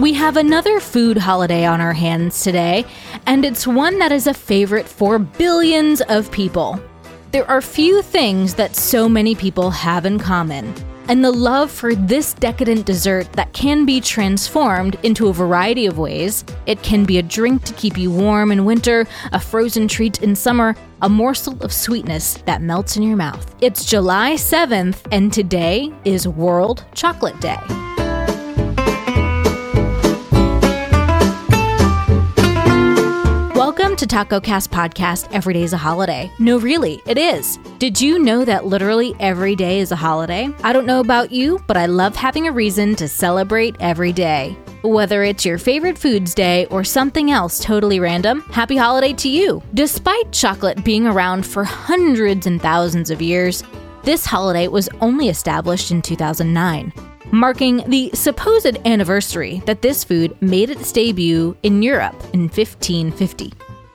We have another food holiday on our hands today, and it's one that is a favorite for billions of people. There are few things that so many people have in common, and the love for this decadent dessert that can be transformed into a variety of ways. It can be a drink to keep you warm in winter, a frozen treat in summer, a morsel of sweetness that melts in your mouth. It's July 7th, and today is World Chocolate Day. To Taco Cast Podcast. Every day is a holiday. No, really, it is. Did you know that literally every day is a holiday? I don't know about you, but I love having a reason to celebrate every day. Whether it's your favorite foods day or something else totally random, happy holiday to you. Despite chocolate being around for hundreds and thousands of years, this holiday was only established in 2009 marking the supposed anniversary that this food made its debut in Europe in 1550.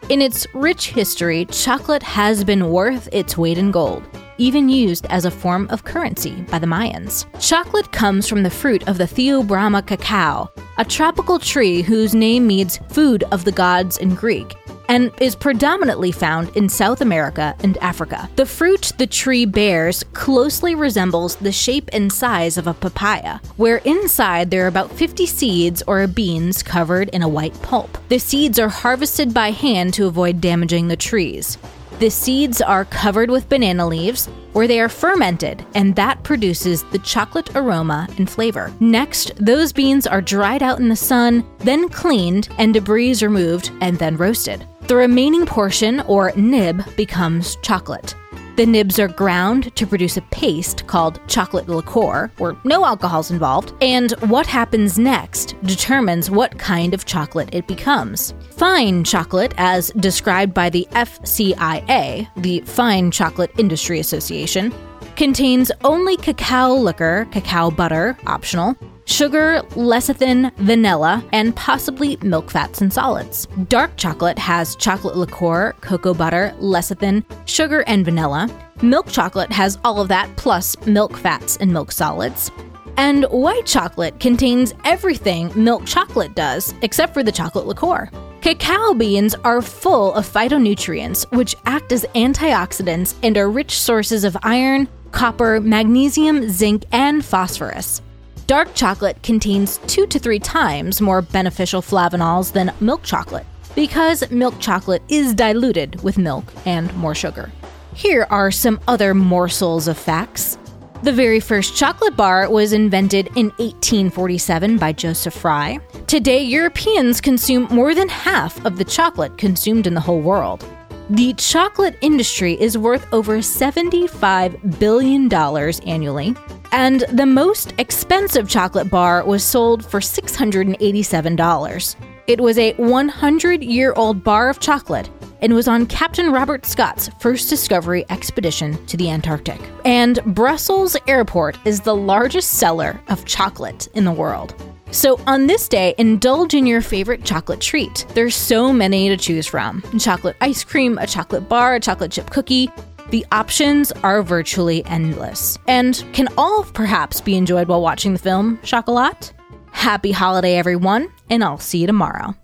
In its rich history, chocolate has been worth its weight in gold, even used as a form of currency by the Mayans. Chocolate comes from the fruit of the Theobroma cacao, a tropical tree whose name means food of the gods in Greek and is predominantly found in South America and Africa. The fruit the tree bears closely resembles the shape and size of a papaya, where inside there are about 50 seeds or beans covered in a white pulp. The seeds are harvested by hand to avoid damaging the trees. The seeds are covered with banana leaves, where they are fermented, and that produces the chocolate aroma and flavor. Next, those beans are dried out in the sun, then cleaned and debris removed, and then roasted. The remaining portion, or nib, becomes chocolate. The nibs are ground to produce a paste called chocolate liqueur, where no alcohol's involved, and what happens next determines what kind of chocolate it becomes. Fine chocolate, as described by the FCIA, the Fine Chocolate Industry Association, contains only cacao liquor, cacao butter, optional, sugar, lecithin, vanilla, and possibly milk fats and solids. Dark chocolate has chocolate liqueur, cocoa butter, lecithin, sugar, and vanilla. Milk chocolate has all of that plus milk fats and milk solids. And white chocolate contains everything milk chocolate does, except for the chocolate liqueur. Cacao beans are full of phytonutrients, which act as antioxidants and are rich sources of iron, copper, magnesium, zinc, and phosphorus. Dark chocolate contains two to three times more beneficial flavonols than milk chocolate because milk chocolate is diluted with milk and more sugar. Here are some other morsels of facts. The very first chocolate bar was invented in 1847 by Joseph Fry. Today, Europeans consume more than half of the chocolate consumed in the whole world. The chocolate industry is worth over $75 billion annually, and the most expensive chocolate bar was sold for $687. It was a 100 year old bar of chocolate and was on Captain Robert Scott's first discovery expedition to the Antarctic. And Brussels Airport is the largest seller of chocolate in the world. So, on this day, indulge in your favorite chocolate treat. There's so many to choose from chocolate ice cream, a chocolate bar, a chocolate chip cookie. The options are virtually endless and can all perhaps be enjoyed while watching the film Chocolat. Happy holiday, everyone, and I'll see you tomorrow.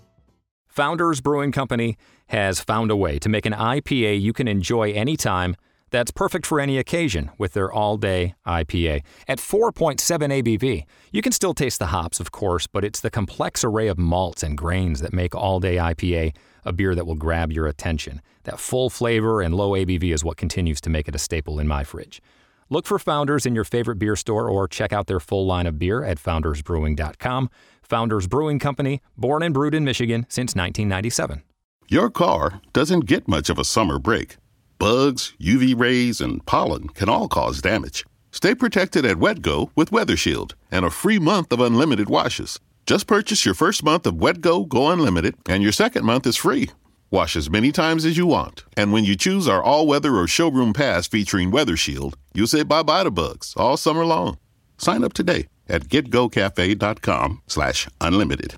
Founders Brewing Company has found a way to make an IPA you can enjoy anytime that's perfect for any occasion with their all day IPA. At 4.7 ABV, you can still taste the hops, of course, but it's the complex array of malts and grains that make all day IPA a beer that will grab your attention. That full flavor and low ABV is what continues to make it a staple in my fridge. Look for Founders in your favorite beer store or check out their full line of beer at foundersbrewing.com. Founders Brewing Company, born and brewed in Michigan since 1997. Your car doesn't get much of a summer break. Bugs, UV rays, and pollen can all cause damage. Stay protected at GetGo with Weather Shield and a free month of unlimited washes. Just purchase your first month of GetGo Go Go Unlimited, and your second month is free. Wash as many times as you want. And when you choose our all weather or showroom pass featuring Weather Shield, you'll say bye bye to bugs all summer long. Sign up today at getgocafe.com slash unlimited.